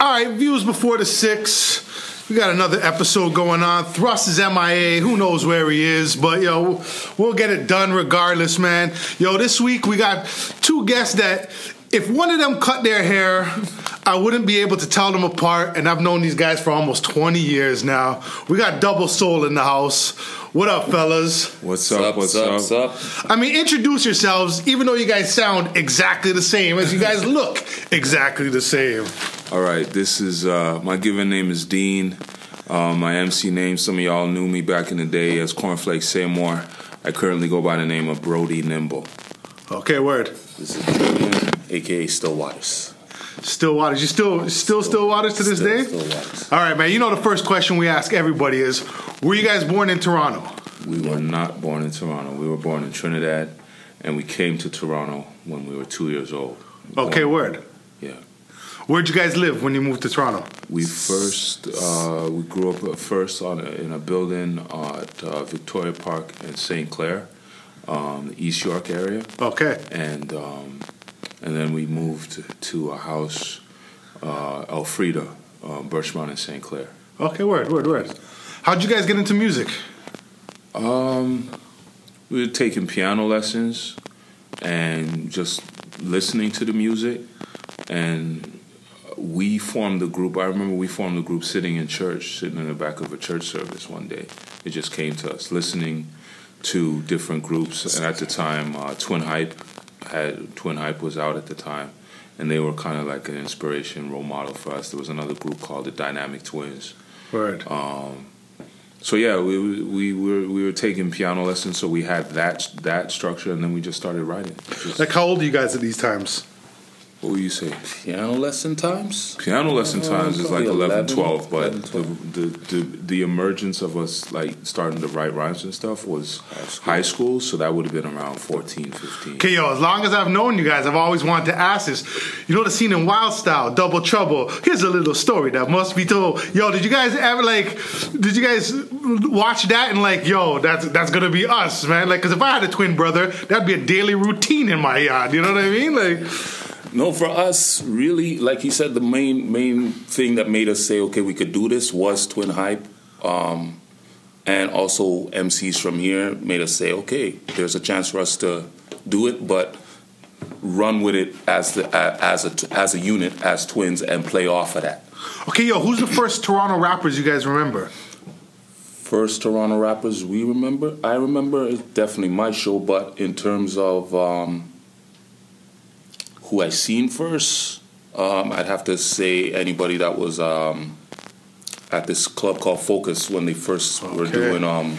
All right, views before the six. We got another episode going on. Thrust is MIA. Who knows where he is? But yo, we'll get it done regardless, man. Yo, this week we got two guests that if one of them cut their hair, I wouldn't be able to tell them apart. And I've known these guys for almost 20 years now. We got Double Soul in the house. What up, fellas? What's up? What's up? What's up? I mean, introduce yourselves, even though you guys sound exactly the same as you guys look exactly the same. All right, this is uh, my given name is Dean. Uh, my MC name, some of y'all knew me back in the day as Cornflake Seymour. I currently go by the name of Brody Nimble. Okay, word. This is Julian, aka Still Waters. Still waters. You still still still waters to this Still, day? Still Waters. All right, man. You know the first question we ask everybody is, were you guys born in Toronto? We were not born in Toronto. We were born in Trinidad, and we came to Toronto when we were two years old. Okay, Born- word. Yeah. Where'd you guys live when you moved to Toronto? We first uh, we grew up first on a, in a building at uh, Victoria Park in St. Clair, um, the East York area. Okay. and um, and then we moved to a house, uh, Elfrida, uh, Birchmount in St. Clair. Okay, word, word, word. How'd you guys get into music? Um, we were taking piano lessons and just listening to the music, and we formed a group. I remember we formed a group sitting in church, sitting in the back of a church service one day. It just came to us, listening to different groups, and at the time, uh, Twin Hype had Twin Hype was out at the time, and they were kind of like an inspiration, role model for us. There was another group called the Dynamic Twins. Word. Um, so yeah, we we were we were taking piano lessons, so we had that that structure, and then we just started writing. Just- Like, how old are you guys at these times? What would you say? Piano lesson times? Piano lesson Uh, times is like probably 11, 11, 12, but 11, 12. The, the, the the emergence of us like starting to write rhymes and stuff was high school, so that would have been around 14, 15. Okay, yo, as long as I've known you guys, I've always wanted to ask this. You know the scene in Wild Style, Double Trouble? Here's a little story that must be told. Yo, did you guys ever, like, did you guys watch that and, like, yo, that's that's gonna be us, man? Like, because if I had a twin brother, that'd be a daily routine in my yard. You know what I mean? Like, No, for us, really, like he said, the main main thing that made us say, okay, we could do this was Twin Hype. Um, and also MCs from here made us say, okay, there's a chance for us to do it, but run with it as the a- as a as a unit, as twins, and play off of that. okay, yo, who's the first Toronto rappers you guys remember? First Toronto rappers we remember, I remember it's definitely my show, but in terms of um, who I seen first, um, I'd have to say anybody that was um, at this club called Focus when they first were doing um,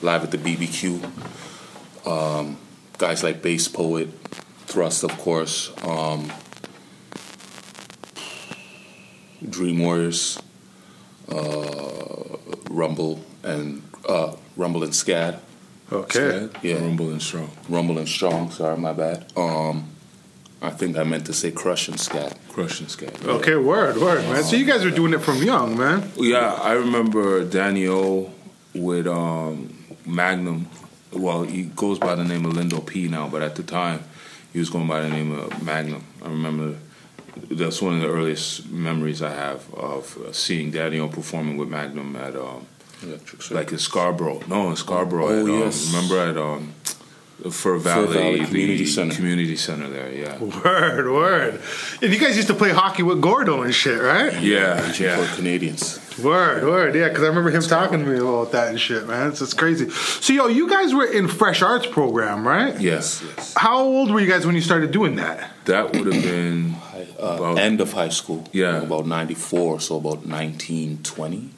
live at the BBQ. Um, guys like Bass Poet, Thrust, of course, um, Dream Warriors, uh, Rumble, and uh, Rumble and Scad. Okay. Yeah. Rumble and strong. Rumble and Strong. Sorry, my bad. Um, I think I meant to say Crush and Scat. Crush and scat. Okay, word, word, man. So you guys were doing it from young, man. Yeah, I remember Daniel with um, Magnum. Well, he goes by the name of Lindo P now, but at the time, he was going by the name of Magnum. I remember that's one of the earliest memories I have of uh, seeing Daniel O performing with Magnum at um, Electric like in Scarborough. No, in Scarborough. Oh, at, um, yes. Remember at um, Fur Valley, Valley the Community Center. Community Center there. Yeah, Word, word. And you guys used to play hockey with Gordo and shit, right? yeah, for yeah. Canadians. Word, word, yeah, because I remember him talking to me about that and shit, man. It's just crazy. So, yo, you guys were in Fresh Arts program, right? Yes, Yes. How old were you guys when you started doing that? that would have been Uh, About- end of high school. Yeah. About 94, so about 19, 20.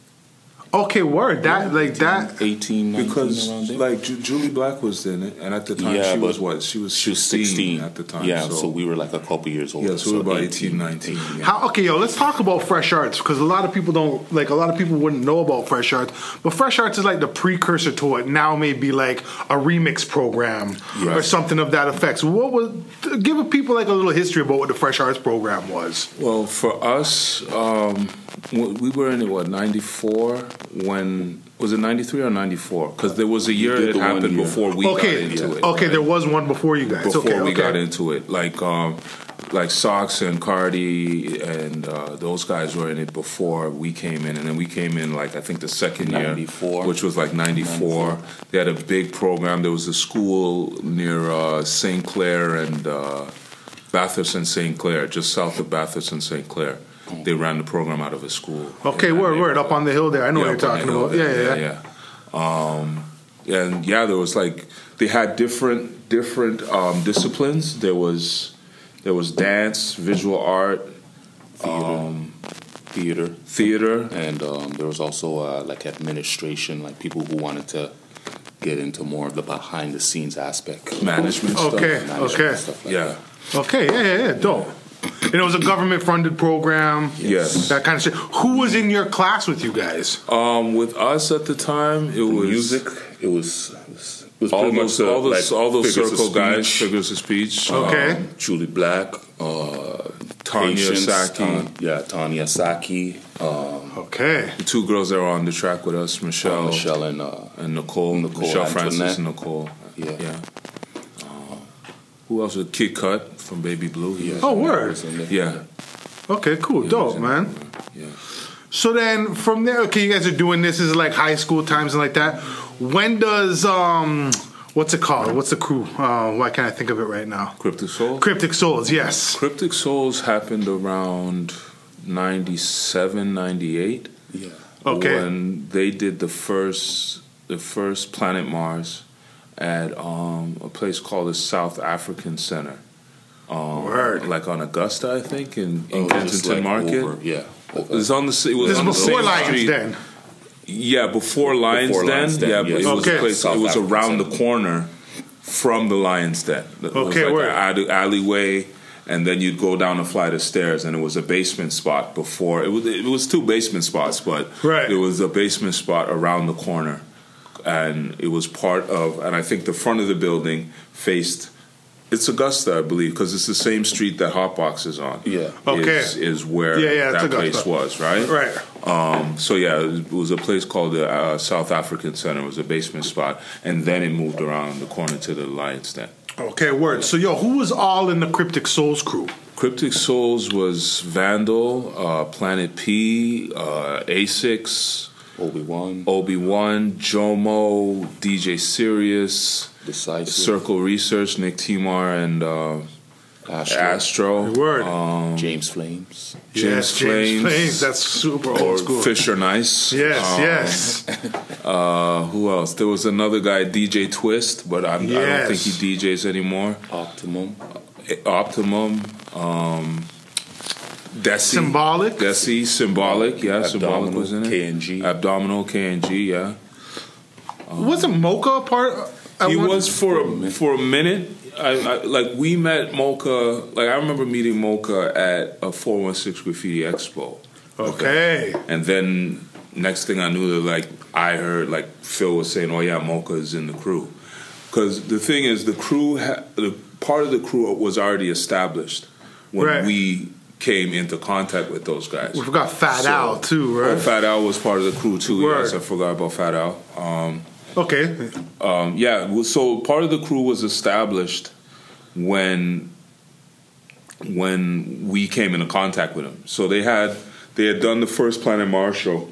Okay, word. That like that. 18, 19 Because like Ju- Jully Black was in it, and at the time Yeah, she was what? She was she was 16, 16 at the time. Yeah, so, so, we were like a couple years old. yeah, so we were about 18, 19. Yeah. How, okay, yo, let's talk about Fresh Arts because a lot of people don't like. A lot of people wouldn't know about Fresh Arts, but Fresh Arts is like the precursor to what now may be like a remix program or something of that effect. So, what was? Give people like a little history about what the Fresh Arts program was. Well, for us, um, w- we were in it what ninety four when was it ninety three or ninety four? Because there was a year that happened year. before we okay, got into it. okay, right? there was one before you guys. before okay, we okay. got into it. Like um, like Sox and Cardi and uh, those guys were in it before we came in, and then we came in like I think the second year, 94. which was like '94. They had a big program. There was a school near uh, St. Clair and uh, Bathurst and St. Clair, just south of Bathurst and St. Clair. They ran the program out of a school. Okay, word, word. Up on the hill there. I know Yeah, what you're talking about. hill Yeah, yeah, yeah. Um, and yeah, there was like they had different different um, disciplines. There was there was dance, visual art, um, theater, theater. and um, there was also uh, like administration, like people who wanted to get into more of the behind the scenes aspect, Management stuff. Okay, Management, okay. stuff like Yeah, Okay, yeah, yeah, yeah. Dope. And it was a government funded program. yes. That kind of shit. Who was in your class with you guys? Um, with us at the time, it was music. It was it was, All pretty those, much the, all those, like, all those figures of circle guys, speech. figures of speech. Okay. Um, Jully Black, uh, Tanya Patience, Saki. Tan- yeah, Tanya Saki, um, Okay. the two girls that were on the track with us, Michelle, Michelle, and uh, and Nicole, Nicole Michelle Francis and Nicole. Yeah. yeah. Who else? was Kid Kut from Baby Blue. He Oh, word. was in. Yeah. Okay, cool. he was Dope, man. Yeah. So then from there, okay, you guys are doing this. This is like high school times and like that. When does, um, what's it called? What's the crew? Uh, why can't I think of it right now? Cryptic Soul. Cryptic Souls, yes. Cryptic Souls happened around 97, 98. yeah. Okay. When they did the first the first Planet Mars at um, a place called the South African Center. Um, Word. Like on Augusta, I think, in, in Oh, Kensington like, Market. over- yeah. It was on the it was This on the before same Lions street. Den. Yeah, before Lions Before Den. Lions Den, yeah, but yes. it was Okay. a place. South it was African around Center. the corner from the Lions Den. It was Okay, like word. an alley- alleyway, and then you'd go down a flight of stairs, and it was a basement spot before. It was it was two basement spots, but Right. it was a basement spot around the corner, and it was part of. And I think the front of the building faced. It's Augusta, I believe, because it's the same street that Hotbox is on. Yeah. Okay. is, is where Yeah, yeah, it's that place was, right? Right. Um, so yeah, it was, it was a place called the uh, South African Center. It was a basement spot, and then it moved around the corner to the Lions Den. Okay, word. So, yo, who was all in the Cryptic Souls crew? Cryptic Souls was Vandal, uh, Planet P, uh, Asics, Obi Wan, Obi Wan, Jomo, DJ Sirius, Decisive, Circle Research, Nick Timar, and uh, Astro, Astro. Word. Um, James Flames. James yes, James Flames. Flames. That's super or old school. Fisher Nice. Yes, Um, yes. Uh, who else? There was another guy, DJ Twist, but I'm, I don't think he DJs anymore. Optimum. Optimum, um, Desi, Symbolic? Desi, Symbolic, yeah, Symbolic uh, was in it. KNG. Abdominal, KNG, yeah. Wasn't Mocha a part? at He was for a, for a minute. I, I, like we met Mocha. Like I remember meeting Mocha at a four one six graffiti expo. Okay. And then next thing I knew, that like I heard like Phil was saying, "Oh yeah, Mocha is in the crew." Because the thing is, the crew, ha- the part of the crew was already established when Right. we came into contact with those guys. We forgot Fat So- Al, too, Oh, right? Fat Al was part of the crew too. Word. Yes, I forgot about Fat Al. Um, Okay. um, yeah, so part of the crew was established when when we came into contact with them. So they had they had done the first Planet Mars show.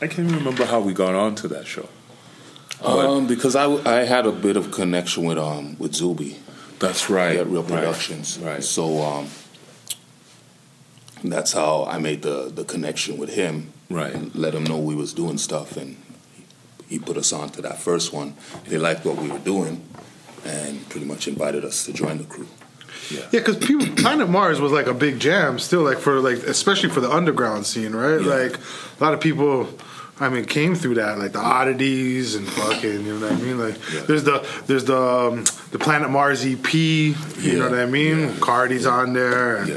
I can't even remember how we got onto that show. Um, because I, I had a bit of connection with um with Zuby That's right. at Real right, Productions, Right. So um, that's how I made the the connection with him, Right. And let him know we was doing stuff, and he put us on to that first one. They liked what we were doing, and pretty much invited us to join the crew. Yeah, because Planet Mars was like a big jam still, like for like especially for the underground scene, right? Yeah. Like a lot of people, I mean, came through that, like the oddities and fucking, you know what I mean? Like Yeah. there's the there's the um, the Planet Mars EP, you Yeah. know what I mean? Yeah. Cardi's on there, and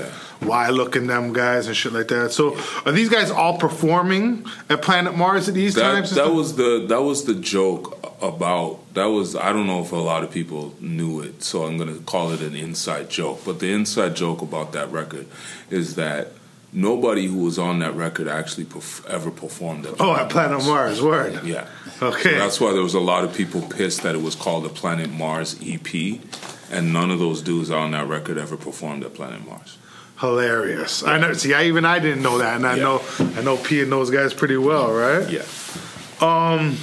Why looking them guys and shit like that. So are these guys all performing at Planet Mars at these That, times? that was the that was the joke about that was I don't know if a lot of people knew it, so I'm gonna call it an inside joke. But the inside joke about that record is that nobody who was on that record actually perf- ever performed it. Oh, at Planet Mars, word. Yeah. Okay. So that's why there was a lot of people pissed that it was called the Planet Mars EP, and none of those dudes on that record ever performed at Planet Mars. Hilarious. I know. See, I even I didn't know that, and I Yeah. know I know P and those guys pretty well, right? Yeah. Um.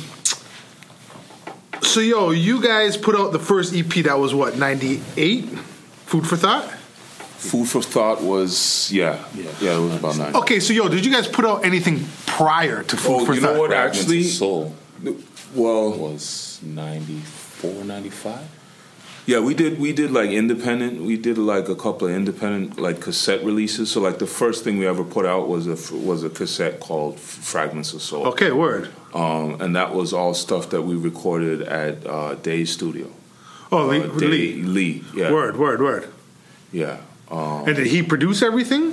So, yo, you guys put out the first EP that was what ninety eight. Food for thought. Food for Thought was yeah yeah, it was about nine. Okay, so yo, did you guys put out anything prior to Food Oh, for you know Thought? what? Fragments of Actually- Soul Well, was 94, 95. Yeah, we did. We did like independent. We did like a couple of independent like cassette releases. So like the first thing we ever put out was a was a cassette called Fragments of Soul, Okay, word. um, and that was all stuff that we recorded at uh, Day's studio. Oh, Lee, Uh, Day- Lee. Lee, yeah, Word, word, word. yeah. Um, And did he produce everything?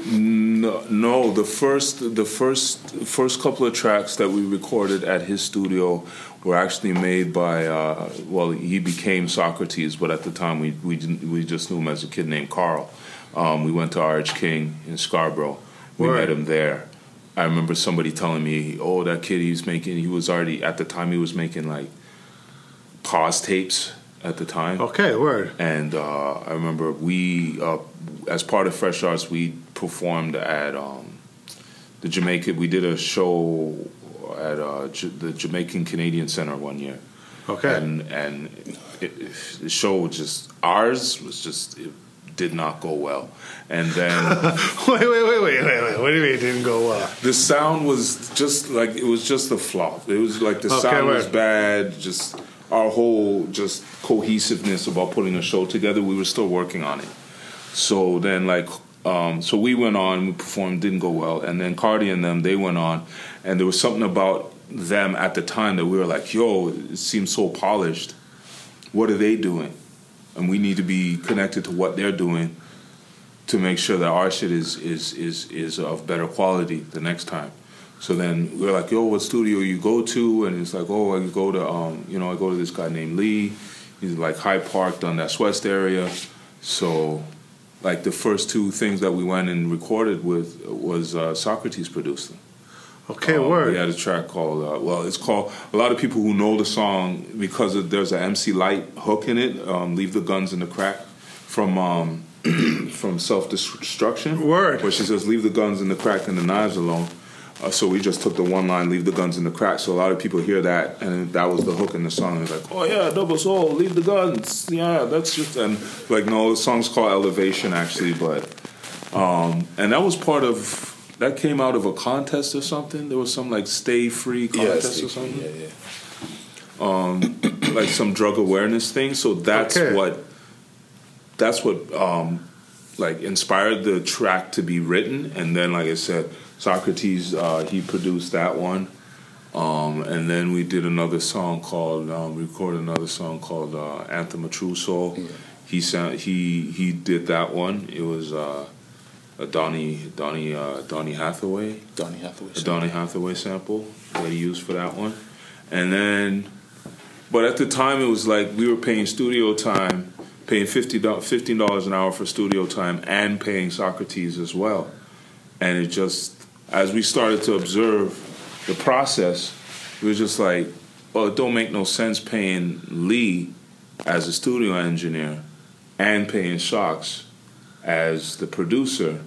no, no, the first the first first couple of tracks that we recorded at his studio were actually made by uh, well, he became Saukrates, but at the time we we didn't, we just knew him as a kid named Carl. Um, we went to RH King in Scarborough. We Word. met him there. I remember somebody telling me, "Oh, that kid he's making. He was already at the time he was making like pause tapes at the time." Okay, word. And uh, I remember we, uh, as part of Fresh Arts, we performed at um, the Jamaica. We did a show at uh, J- the Jamaican Canadian Center one year, Okay. and and it, the show was just ours was just it did not go well, and then. wait, wait, wait, wait, wait, wait. What do you mean it didn't go well? The sound was just like it was just a flop. It was like the Okay, sound was bad. Just our whole just cohesiveness about putting a show together. We were still working on it. So then, like, um, so we went on. We performed. Didn't go well. And then Cardi and them they went on, and there was something about them at the time that we were like, "Yo, it seems so polished. What are they doing?" And we need to be connected to what they're doing to make sure that our shit is is is is of better quality the next time. So then we are like, yo, what studio you go to? And it's like, oh, I go to um, you know, I go to this guy named Lee. He's like High Park, that West area. So like the first two things that we went and recorded with was uh, Saukrates produced them. Okay, Um, word. We had a track called, uh, well, it's called, a lot of people who know the song because of, there's an MC Lyte hook in it, um, Leave the Guns in the Crack, from um, from Self Destruction. Word. Where she says, Leave the guns in the crack and the knives alone. Uh, so we just took the one line, Leave the guns in the crack. So a lot of people hear that, and that was the hook in the song. It's like, oh yeah, double soul, leave the guns. Yeah, that's just, and like, no, the song's called Elevation actually, but, um, and that was part of, that came out of a contest or something. There was some like stay free contest or something Yeah, yeah. like some drug awareness thing. So that's Okay. what that's what um, like inspired the track to be written. And then, like I said, Saukrates uh, he produced that one. Um, and then we did another song called um, we recorded another song called uh, Anthem of True Soul. He sound, he he did that one. It was uh, a Donny Donny uh, Donny Hathaway Donny Hathaway. a Donny Hathaway sample that he used for that one. And then, but at the time it was like we were paying studio time, paying $50, $15 an hour for studio time and paying Saukrates as well. And it just, as we started to observe the process, we were just like, well, it don't make no sense paying Lee as a studio engineer and paying Shocks as the producer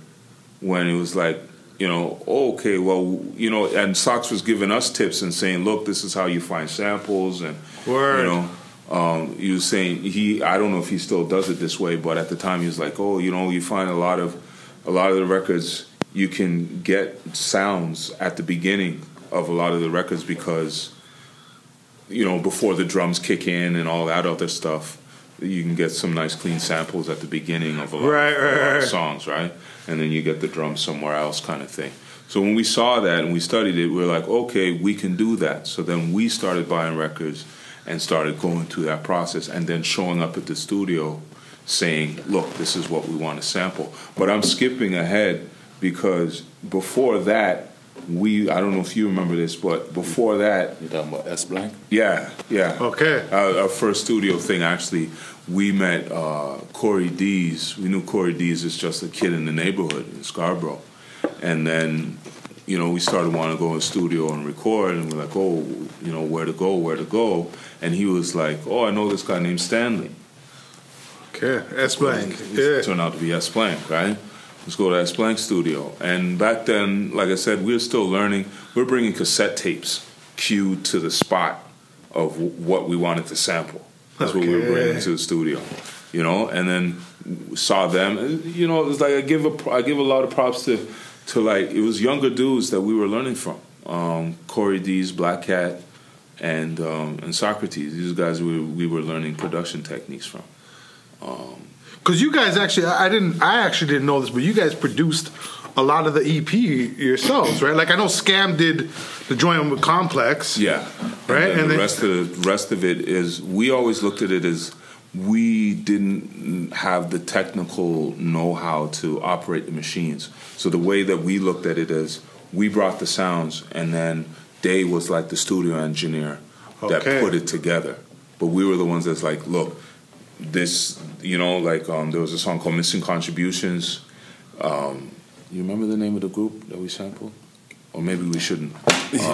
when it was like, you know, oh, okay, well, you know, and Sox was giving us tips and saying, look, this is how you find samples, and Word. you know, um, he was saying he, I don't know if he still does it this way, but at the time he was like, oh, you know, you find a lot of, a lot of the records you can get sounds at the beginning of a lot of the records because, you know, before the drums kick in and all that other stuff, you can get some nice clean samples at the beginning of a lot, Right, of, right, right. songs, right? And then you get the drums somewhere else, kind of thing. So when we saw that and we studied it, we were like, okay, we can do that. So then we started buying records and started going through that process, and then showing up at the studio saying, look, this is what we want to sample. But I'm skipping ahead because before that, we I don't know if you remember this, but before that, You talking about S Blank? yeah, yeah. Okay. Our, our first studio thing, actually, we met uh, Corey Dees. We knew Corey Dees is just a kid in the neighborhood in Scarborough. and then you know we started wanting to go in the studio and record, and we're like, oh, you know, where to go, where to go, and he was like, oh, I know this guy named Stanley. Okay, S blank. Yeah. Yeah. Turned out to be S Blank, right? Let's go to S Blank studio. And back then, like I said, we were still learning. We are bringing cassette tapes cued to the spot of what we wanted to sample. That's what we were bringing to the studio, you know. And then saw them. You know, it was like I give a I give a lot of props to to like it was younger dudes that we were learning from. Um, Corey D's Black Cat and um, and Saukrates. These guys we we were learning production techniques from. Because you guys actually, I didn't, I actually didn't know this, but you guys produced a lot of the EP yourselves, right? Like I know Scam did the joint with Complex. Yeah, Right, And, then and the rest of the rest of it is we always looked at it as we didn't have the technical know-how to operate the machines. So the way that we looked at it is we brought the sounds, and then Day was like the studio engineer that put it together. But we were the ones that's like, look, this, you know, like um, there was a song called "Missing Contributions." Um, you remember the name of the group that we sampled? Or maybe we shouldn't. Where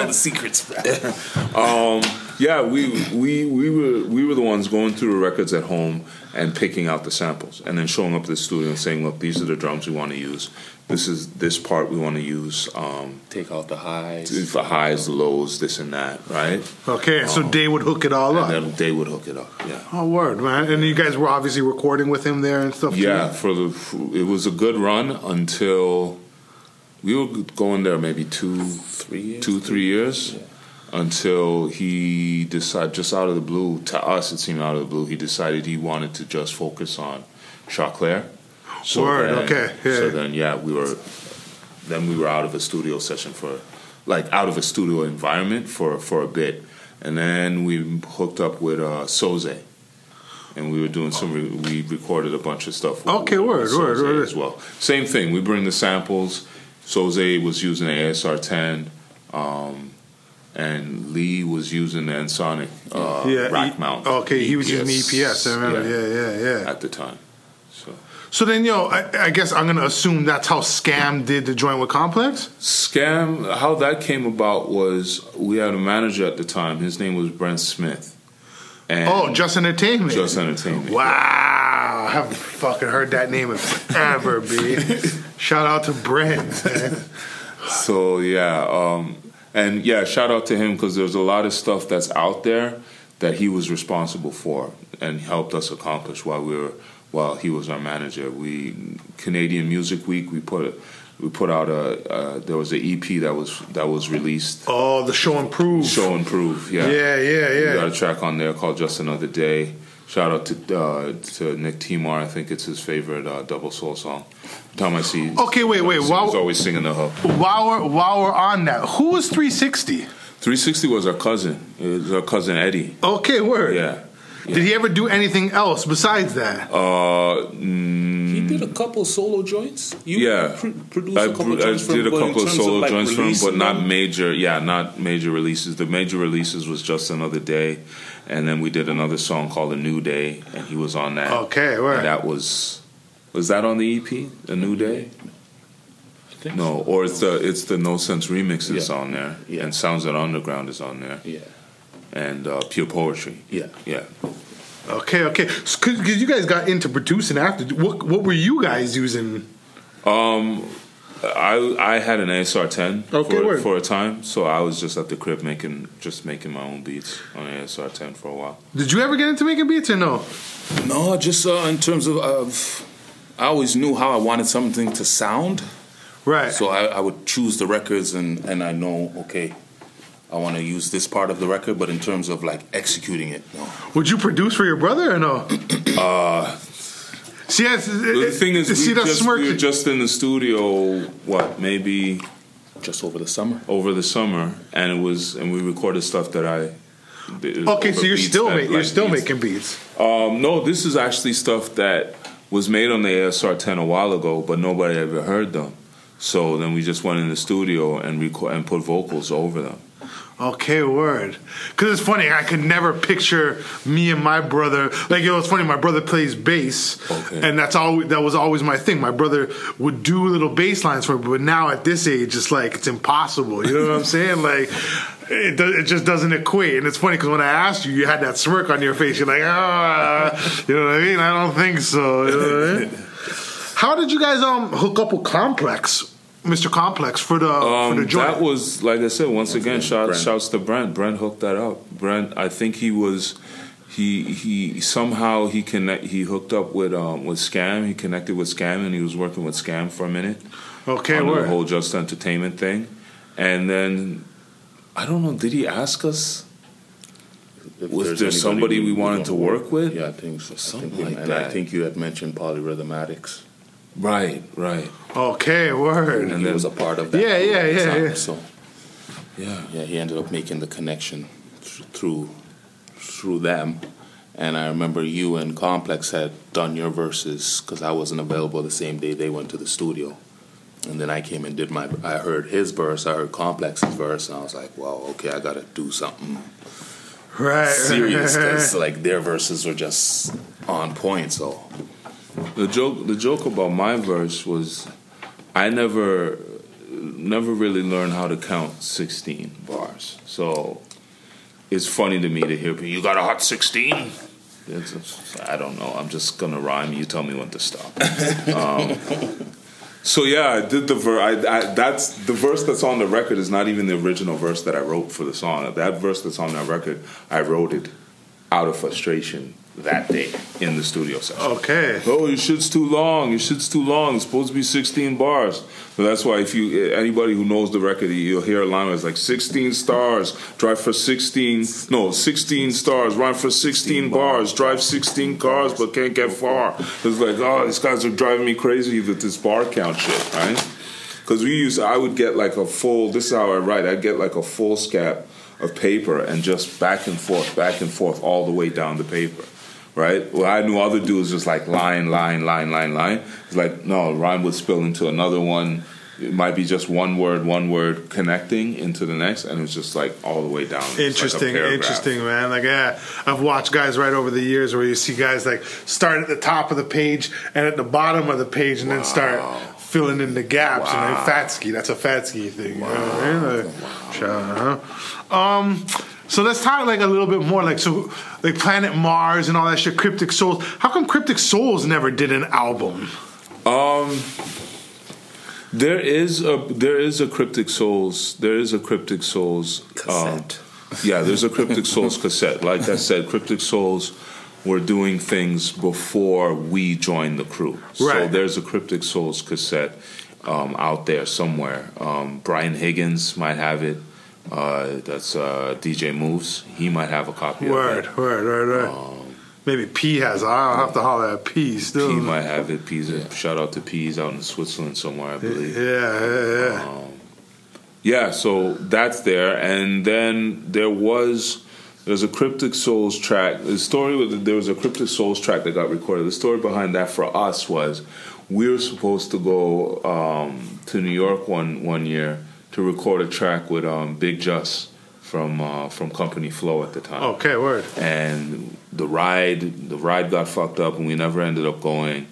are the secrets? Um, yeah, we we we were we were the ones going through the records at home and picking out the samples, and then showing up at the studio and saying, "Look, these are the drums we want to use. This is this part we want to use um, Take out the highs. for highs, the lows, this and that, right?" Okay, so Dave would hook it all up. And then they would hook it up. Yeah. Oh, word, man! And you guys were obviously recording with him there and stuff. too? Yeah, for the it was a good run until we were going there maybe two, Three years? two, three years until he decided just out of the blue. To us, it seemed out of the blue. He decided he wanted to just focus on Chaclair. So Word, then- okay, yeah. So then, yeah, we were then we were out of a studio session for like out of a studio environment for for a bit, and then we hooked up with uh, Soze. And we were doing some. Re- we recorded a bunch of stuff. with- Okay, with word, word, Soze word. as well. Same thing. We bring the samples. Soze was using an ASR 10, um, and Lee was using the Ensoniq uh, yeah. rack mount. Okay, he was using EPS. I remember. Yeah, yeah, yeah. At the time, so So then, yo, I, I guess I'm gonna assume that's how Scam did the joint with Complex. scam. How that came about was we had a manager at the time. His name was Brent Smith. And Oh, Just Entertainment. Just Entertainment. Wow, I haven't fucking heard that name in forever, b. Shout out to Brent. man. So yeah, um, and yeah, shout out to him because there's a lot of stuff that's out there that he was responsible for and helped us accomplish while we were while he was our manager. We Canadian Music Week we put we put out a uh, there was an EP that was that was released. Oh, the show and prove. Show and prove, yeah, Yeah, yeah, We got a track on there called Just Another Day. Shout out to uh, to Nick Timar. I think it's his favorite uh, double soul song. Every time I see, Okay, wait, wait, He's while- always singing the hook. While we're while we're on that, who was 360? 360 was our cousin. It was our cousin Eddie. Okay, word. Yeah. Did he ever do anything else besides that? Uh, mm, He did a couple solo joints. You yeah. pr- produced I, a couple I joints for did a him, but in couple of terms solo like, joints for him, but not major. Yeah, not major releases. The major releases was just another day, and then we did another song called "A New Day," and he was on that. Okay, word. And that was was that on the EP, "A New Day"? I think No, or it's the it's the No Sense remixes Yeah. on there, Yeah. and Sounds That Underground is on there, Yeah. and uh, Pure Poetry. Yeah. Yeah. Okay, okay. Because you guys got into producing after. What what were you guys using? Um, I I had an ASR 10 Okay, for, word. for a time, so I was just at the crib making just making my own beats on ASR 10 for a while. Did you ever get into making beats or no? No, just uh, in terms of, of, I always knew how I wanted something to sound. Right. So I, I would choose the records, and, and I know, okay, I want to use this part of the record, but in terms of like executing it, no. Would you produce for your brother or no? Uh, See, that's, the thing is, see we, that just, smirk. we were just in the studio. What maybe Just over the summer. over the summer, and it was and we recorded stuff that I. okay, so you're still that, making you're still beats. making beats. Um, no, this is actually stuff that was made on the ASR 10 a while ago, but nobody ever heard them. So then we just went in the studio and record and put vocals over them. Okay, word. Because it's funny, I could never picture me and my brother. Like, you know, it's funny. My brother plays bass, Okay. and that's all. That was always my thing. My brother would do little bass lines for me, but now at this age, it's like it's impossible. You know what I'm saying? Like, it, do- it just doesn't equate. And it's funny because when I asked you, you had that smirk on your face. You're like, ah, you know what I mean? I don't think so. You know what I mean? How did you guys um hook up with Complex, Mr. Complex, for the for the Um, joint? that was like I said. Once again, shout, Brent. shouts to Brent. Brent hooked that up. Brent, I think he was he he somehow he connect he hooked up with um with Scam. He connected with Scam and he was working with Scam for a minute okay, on the word. whole Just Entertainment thing, and then I don't know. Did he ask us? If Was there somebody we wanted to work with? Yeah, I think so. Something I think we- like and I think you had mentioned Polyrhythm Addicts. Right, right. Okay, word. And And he then- was a part of that. Yeah, yeah, group at the yeah, time, yeah. So Yeah. yeah, he ended up making the connection th- through through them. And I remember you and Complex had done your verses because I wasn't available the same day they went to the studio. And then I came and did my. I heard his verse. I heard Complex's verse, and I was like, "Wow, okay, I got to do something Right. serious because like their verses were just on point." So The joke, the joke about my verse was, I never, never really learned how to count sixteen bars. So, it's funny to me to hear people. You got a hot sixteen? I don't know. I'm just gonna rhyme. You tell me when to stop. um, so yeah, I did the verse. That's the verse that's on the record is not even the original verse that I wrote for the song. That verse that's on that record, I wrote it out of frustration that day in the studio session. Okay. Oh, your shit's too long. Your shit's too long. It's supposed to be 16 bars. So that's why if you eh, anybody who knows the record, you'll hear a line that's like 16 stars, drive for 16. No, 16 stars, run for 16 bars, drive 16 cars, but can't get far. It's like, oh, these guys are driving me crazy with this bar count shit, right? Because we used, I would get like a full. This is how I write. I'd get like a full scap of paper and just back and forth, back and forth, all the way down the paper right? What I knew other dudes just like line, line, line, line, line. It's like no, rhyme would spill into another one. It might be just one word, one word connecting into the next, and it's just like all the way down. It's like Interesting, interesting, man. Like, yeah, I've watched guys right over the years where you see guys like start at the top of the page and at the bottom of the page, and then start filling in the gaps. And then Fatsky, that's a Fatsky thing. You know what I mean? Like, shout out? Um, so let's talk like a little bit more, like so, like Planet Mars and all that shit. Cryptic Souls. How come Cryptic Souls never did an album? Um, there is a there is a cryptic souls. There is a cryptic souls um, Cassette. yeah, there's a cryptic souls cassette. Like I said, cryptic souls were doing things before we joined the crew. Right. So there's a cryptic souls cassette um, out there somewhere. Um, Brian Higgins might have it. Uh, that's uh, DJ Moves. He might have a copy of Word, it. word, word, word. Maybe P has. I'll have to holler at P still. He might have it. Peas, shout out to P's out in Switzerland somewhere, I believe. yeah, yeah, yeah. Yeah, so that's there, and then there was there's a Cryptic Souls track. The story with there was a Cryptic Souls track that got recorded. The story behind that for us was we were supposed to go um, to New York one one year to record a track with um, Bigg Jus from uh, from Company Flow at the time. Okay, word. and the ride the ride got fucked up and we never ended up going.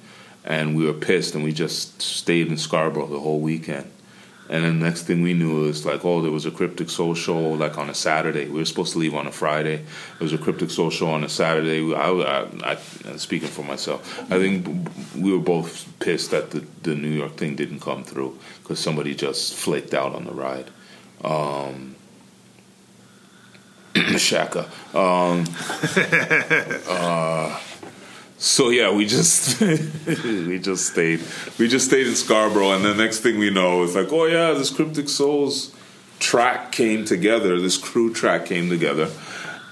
And we were pissed and we just stayed in Scarborough the whole weekend and then next thing we knew it was like oh there was a cryptic soul show like on a Saturday. We were supposed to leave on a Friday. There was a cryptic soul show on a Saturday. I, I, I speaking for myself. I think we were both pissed that the, the New York thing didn't come through because somebody just flaked out on the ride. Um, Shaka. Um, uh, so yeah, we just we just stayed we just stayed in Scarborough, and the next thing we know, it's like, oh yeah, this Cryptic Souls track came together. This crew track came together,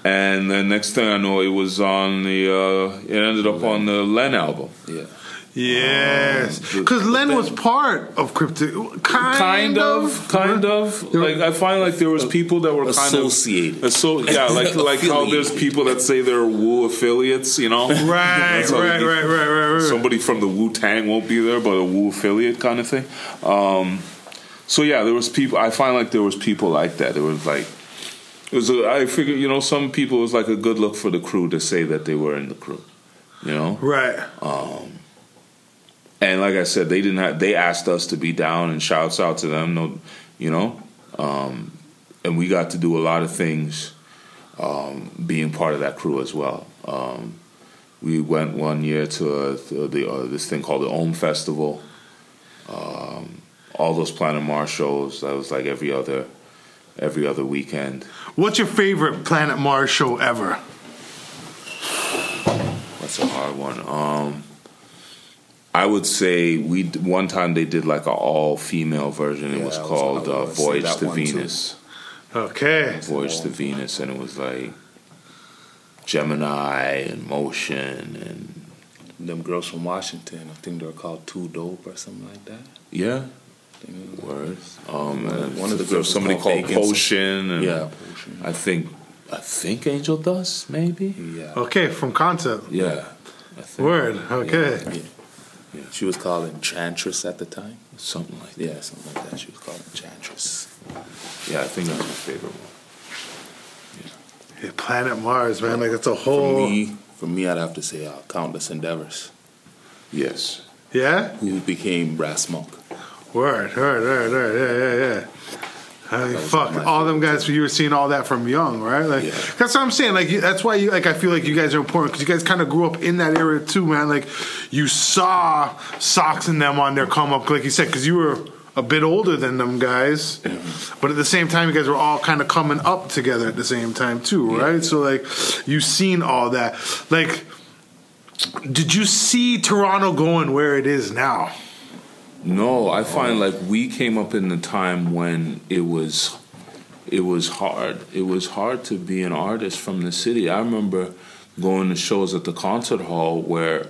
and then next thing I know, it was on the uh, it ended up on the Len album. yeah. Yes, Um, because Len was part of Cryptic. Kind, kind of, kind of. Like I find like there was people that were kind Associate. of so yeah, like like how there's people that say they're Wu affiliates, you know, Right, right, they- right, right, right, right. Somebody from the Wu Tang won't be there, but a Wu affiliate kind of thing. Um, so yeah, there was people. I find like there was people like that. There was like It was. A, I figure, you know, some people it was like a good look for the crew to say that they were in the crew. You know, Right. and like I said, they didn't have. They asked us to be down, and shouts out to them. No, you know, um, and we got to do a lot of things, um, being part of that crew as well. Um, we went one year to, to the uh, this thing called the Om Festival. Um, all those Planet Mars shows. That was like every other every other weekend. What's your favorite Planet Mars show ever? That's a hard one. Um, I would say we one time they did like an all female version. It Yeah, was was called gonna uh, Voyage to one, too. Venus. Okay. Voyage to Venus, and it was like Gemini and Motion and Them girls from Washington, I think they were called Too Dope or something like that. yeah, I think- words. Um, One of- and one of the there girls somebody called called Potion. And Yeah, Potion. I think I think Angel Dust maybe. Yeah. Okay, from concept. Yeah, Word. Okay. Yeah. Yeah. She was called Enchantress at the time. something like that. Yeah, something like that. She was called Enchantress. Yeah, I think that's my favorite one. Yeah, Planet Mars, man. Like it's a whole. For whole. me, for me, I'd have to say uh, Countless Endeavors, Yes. Yeah. who became Brassmunk. Word. Word. Word. Word. Yeah. Yeah. Yeah. I mean, fuck, all them guys. You were seeing all that from young, right? Like Yeah. that's what I'm saying. Like you- that's why you like. I feel like you guys are important because you guys kind of grew up in that era too, man. Like you saw socks and them on their come up, like you said, because you were a bit older than them guys, but at the same time, you guys were all kind of coming up together at the same time too, right? So like you seen all that. Like, did you see Toronto going where it is now? No, I find like we came up in the time when it was it was hard. It was hard to be an artist from the city. I remember going to shows at the concert hall where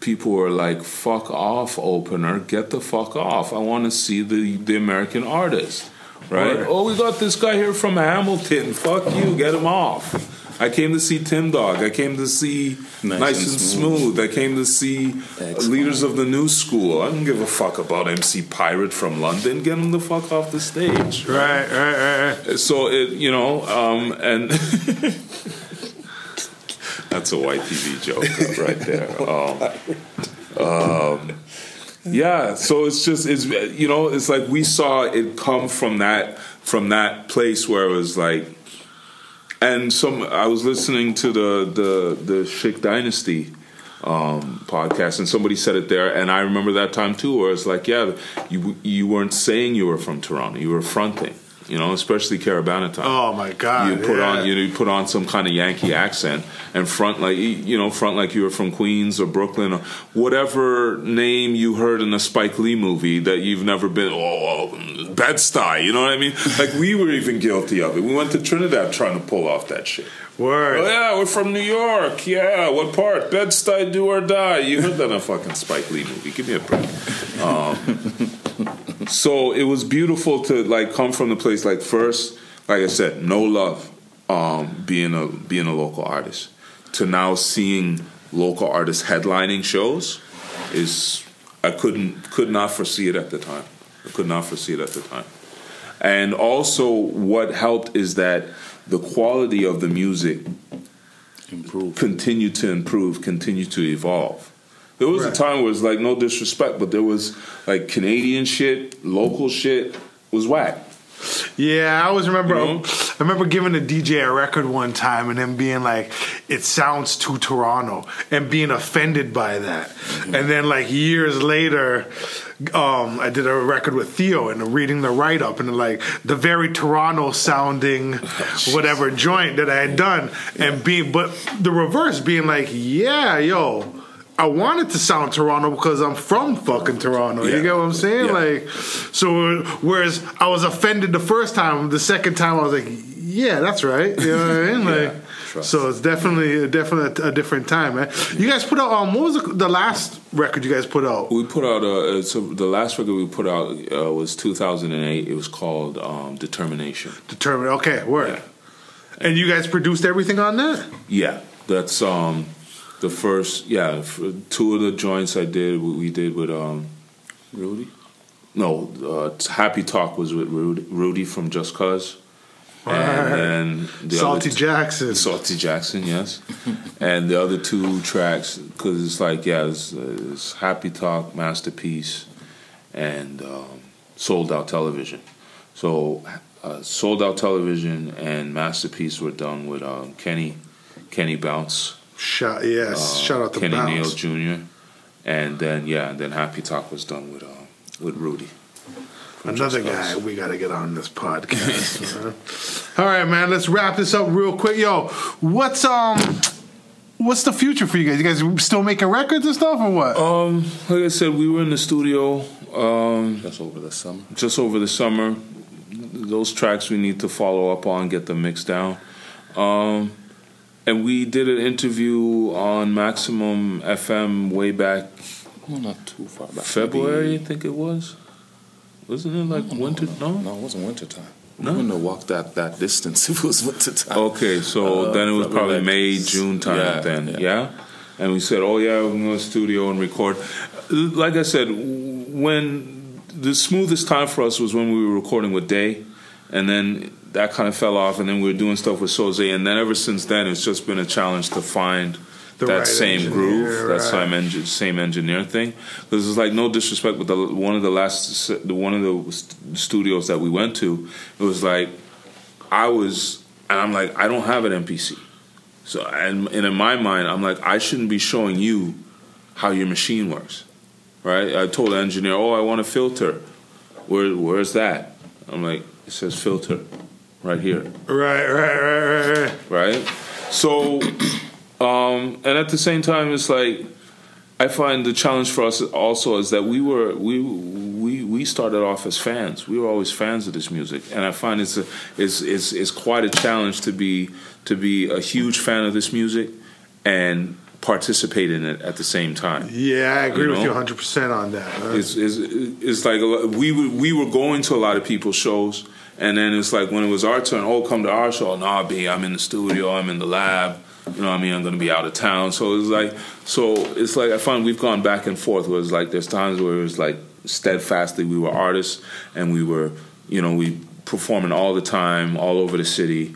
people were like, "Fuck off, opener! Get the fuck off! I want to see the the American artist." Right? Word. Oh, we got this guy here from Hamilton. Fuck you, get him off. I came to see Tim Dog. I came to see Nice, Nice and, and smooth. Smooth. I came to see Excellent. leaders of the new school. I don't give a fuck about MC Pirate from London. Get him the fuck off the stage. Right, right, right. right. So it, you know, um, and that's a white TV joke right there. Um, um, yeah, so it's just it's you know it's like we saw it come from that from that place where it was like, and some I was listening to the the the Schick Dynasty um, podcast, and somebody said it there, and I remember that time too, where it's like, yeah, you you weren't saying you were from Toronto, you were fronting, you know, especially Caravana time. Oh my god! you put yeah. on you know you put on some kind of Yankee accent and front like you know front like you were from Queens or Brooklyn or whatever name you heard in a Spike Lee movie that you've never been. Oh, Bed Stuy, you know what I mean? Like we were even guilty of it. We went to Trinidad trying to pull off that shit. Word. Oh yeah, we're from New York. Yeah, what part? Bed Stuy, do or die. You heard that in a fucking Spike Lee movie. Give me a break. Um, so it was beautiful to like come from the place like first, like I said, no love, um, being a being a local artist, to now seeing local artists headlining shows is I couldn't could not foresee it at the time. I could not foresee it at the time. And also, what helped is that the quality of the music Improve. continued to improve, continued to evolve. There was Right. a time where it's like no disrespect, but there was like Canadian shit, local shit was whack. Yeah, I always remember. You know? I remember giving a DJ a record one time and him being like, "It sounds too Toronto," and being offended by that. And then like years later, um, I did a record with Theo and reading the write up and like the very Toronto sounding whatever joint that I had done, and being but the reverse being like, "Yeah, yo." I wanted to sound Toronto because I'm from fucking Toronto. Yeah. You get what I'm saying? Yeah. Like, so whereas I was offended the first time, the second time I was like, yeah, that's right. You know what I mean? Like, trust. so it's definitely definitely a, a different time, man. You guys put out um, what was the, the last record you guys put out? We put out a so the last record we put out uh, was 2008. It was called um, Determination. Determined. Okay, word. And you guys produced everything on that? Yeah, that's um the first. Yeah, two of the joints I did we did with um Rudy? no uh, Happy Talk was with Rudy, Rudy from Just Cause. and Salty other Jackson. Salty Jackson, yes. and the other two tracks, because it's like, yeah, it's, it's Happy Talk, Masterpiece, and um, Sold Out Television. So, uh, Sold Out Television and Masterpiece were done with um, Kenny, Kenny Bounce, Shout yes, uh, shout out to Kenny Neal Jr. And then yeah, and then Happy Talk was done with uh, with Rudy. Another Just guy Us. we got to get on this podcast. man. All right, man. Let's wrap this up real quick. Yo, what's um, what's the future for you guys? You guys still making records and stuff, or what? Um, like I said, we were in the studio um, Just over the summer. just over the summer. Those tracks we need to follow up on, get them mixed down. Um, and we did an interview on Maximum FM way back Well, not too far back. February, I think it was. Wasn't it like winter? No. No, it wasn't winter time. No? No, wouldn't have walked that that distance if it was winter time. Okay, so Uh, then it was probably like May, June time yeah, then, yeah. yeah. And we said, oh yeah, we're going to to the studio and record. Like I said, when the smoothest time for us was when we were recording with Day, and then that kind of fell off, and then we were doing stuff with Soze, and then ever since then, it's just been a challenge to find that right same engineer, groove, right. that same engi- same engineer thing. Because it's like no disrespect, but the one of the last, one of the studios that we went to, it was like I was, and I'm like, I don't have an MPC. So, and, and in my mind, I'm like, I shouldn't be showing you how your machine works, right? I told the engineer, oh, I want a filter. Where, where's that? I'm like, it says filter, right here, right, right, right, right, right. right? So, um, and at the same time, it's like, I find the challenge for us also is that we were we we we started off as fans. We were always fans of this music, and I find it's a, it's, it's it's quite a challenge to be to be a huge fan of this music and participate in it at the same time. Yeah, I agree You with you 100 percent on that. man. It's, it's, it's like a lot, we were, we were going to a lot of people's shows, and then it's like when it was our turn, oh, come to our show. Nah, B, I'm in the studio, I'm in the lab. You know what I mean? I'm going to be out of town. So it's like, so it's like I find we've gone back and forth. Where it's like there's times where it's like steadfastly we were artists and we were, you know, we performing all the time, all over the city,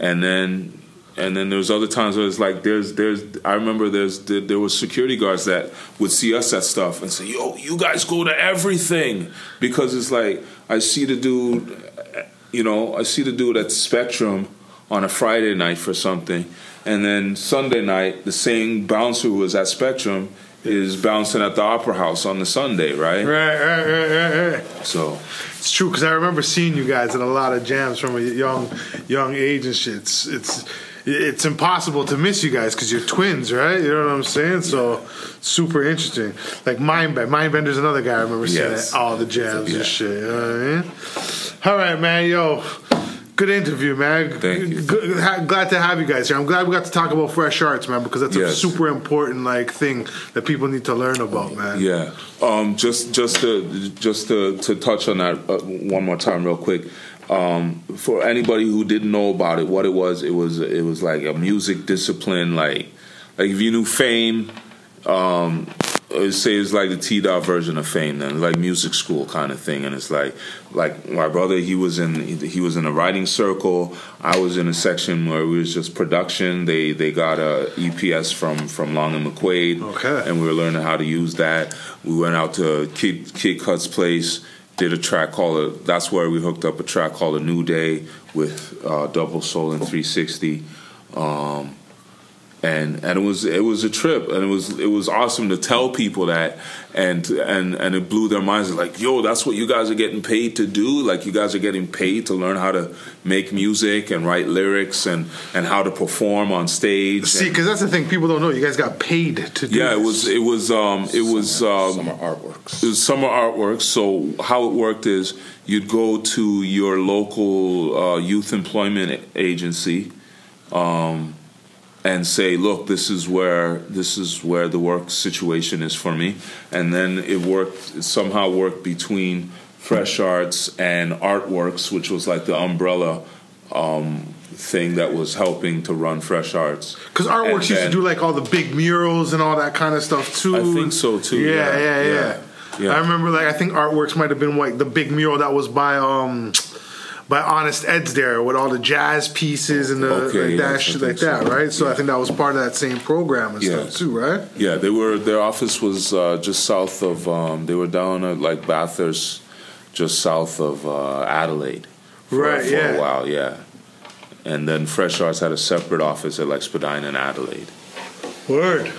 and then and then there's other times where it's like there's there's I remember there's there, there was security guards that would see us at stuff and say yo you guys go to everything because it's like I see the dude you know I see the dude at Spectrum on a Friday night for something and then Sunday night the same bouncer who was at Spectrum is bouncing at the Opera House on the Sunday right, Right, right, right, right, right. so It's true because I remember seeing you guys in a lot of jams from a young, young age and shit. It's it's it's impossible to miss you guys because you're twins, right? You know what I'm saying? So super interesting. Like Mindbend, Mindbender's another guy I remember seeing Yes. at all the jams Yeah. and shit. You know what I mean? All right, man. Yo. Good interview, man. Thank you. Good, ha- glad to have you guys here. I'm glad we got to talk about fresh arts, man, because that's a super important like thing that people need to learn about, man. Yeah. Um, just just to just to, to touch on that uh, one more time, real quick. Um, for anybody who didn't know about it, what it was, it was it was like a music discipline. Like like if you knew Fame, um, say it's like the T dot version of Fame. Then like music school kind of thing, and it's like like my brother, he was in he was in a writing circle. I was in a section where it was just production. They they got a EPS from from Long and McQuade, Okay. and we were learning how to use that. We went out to Kid Kid Kut's place, did a track called a, that's where we hooked up a track called A New Day with uh, Double Soul and 360. Um, and and it was it was a trip. And it was it was awesome to tell people that. And and and it blew their minds. Like yo that's what you guys are getting paid to do? Like you guys are getting paid to learn how to make music and write lyrics and and how to perform on stage? See, because that's the thing. People don't know. You guys got paid to do yeah it was it was um it was um summer artworks. it was summer artwork. So how it worked is you'd go to your local uh, youth employment agency, um, and say, "Look, this is where this is where the work situation is for me," and then it worked. It somehow worked between Fresh Arts and Artworks, which was like the umbrella. Um, thing that was helping to run Fresh Arts Because Artworks And used to do like all the big murals and all that kind of stuff too. I think so, too, Yeah, yeah, yeah, yeah. yeah, yeah. I remember like I think Artworks might have been like the big mural that was by um by Honest Ed's there with all the jazz pieces and the Okay, like that yes, shit like that, so. right? So I think that was part of that same program and Yeah. stuff too, right? Yeah, they were. Their office was uh, just south of. Um, they were down at like Bathurst, just south of uh, Adelaide. For, Right, For yeah. a while, yeah. And then Fresh Arts had a separate office at like Spadina and Adelaide. Word.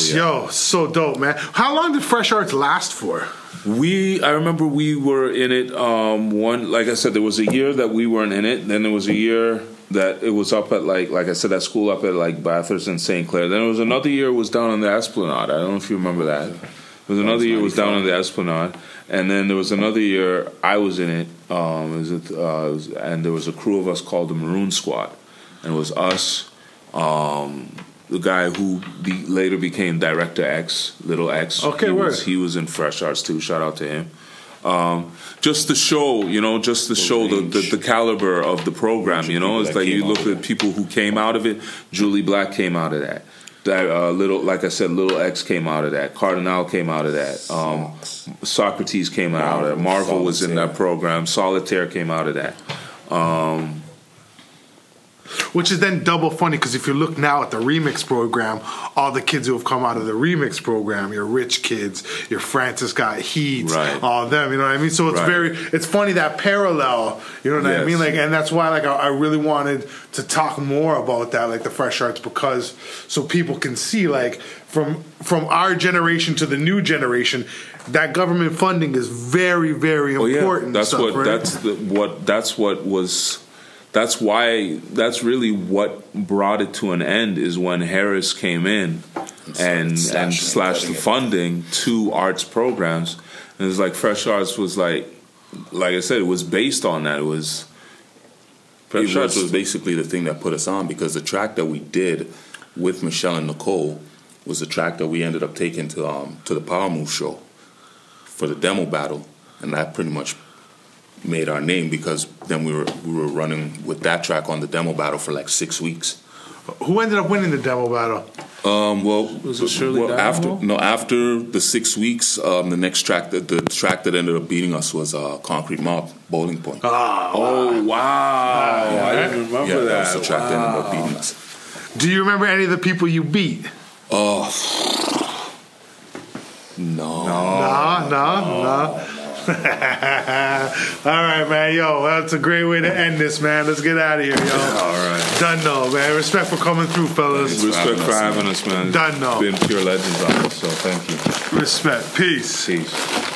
yeah. Yo, so dope, man. How long did Fresh Arts last for? We, I remember we were in it. Um, one, like I said, there was a year that we weren't in it. Then there was a year that it was up at like, like I said, that school up at like Bathurst and St. Clair. Then there was another year it was down on the Esplanade. I don't know if you remember that. There was another year it was down on the Esplanade, and then there was another year I was in it. Um, it was uh, it was, and there was a crew of us called the Maroon Squad, and it was us. Um, the guy who be, later became Director X, Little X. Okay, he was, he was in Fresh Arts too. Shout out to him. Um, just to show, you know, just to show the, the, the caliber of the program. You know, it's like you look out of at people who came out of it. Jully Black came out of that. That uh, little, like I said, Little X came out of that. Kardinal came out of that. Um, Saukrates came out of that. Marvel was in that program. Solitaire came out of that. Um, Which is then double funny because if you look now at the remix program, all the kids who have come out of the remix program, your rich kids, your Francis Scott Heat, Right. all of them, you know what I mean? So it's Right. very, it's funny that parallel, you know what I mean? Like, and that's why like I, I really wanted to talk more about that, like the fresh arts, because so people can see like from from our generation to the new generation, that government funding is very very Oh important. yeah, that's stuff, what right? that's the, what that's what was that's why that's really what brought it to an end is when Harris came in and and and slashed the funding to arts programs. And it's like Fresh Arts was like like I said it was based on that. It was Fresh It Arts was- was basically the thing that put us on because the track that we did with Michelle and Nicole was the track that we ended up taking to um to the Power Move show for the demo battle, and that pretty much made our name because then we were we were running with that track on the demo battle for like six weeks. Who ended up winning the demo battle? Um, well, Was it Shirley well, after no after the six weeks, um, the next track that the track that ended up beating us was uh, Concrete Mob, Bowling Point. oh wow I didn't remember yeah, that, was the track that ended up beating us. Do you remember any of the people you beat? Oh no. no, no, nah. All right, man. Yo, that's a great way to end this, man. Let's get out of here, yo. all right Done, no, man. Respect for coming through, fellas. respect for having us man Done, no. it's been pure legends on us so thank you Respect. Peace. peace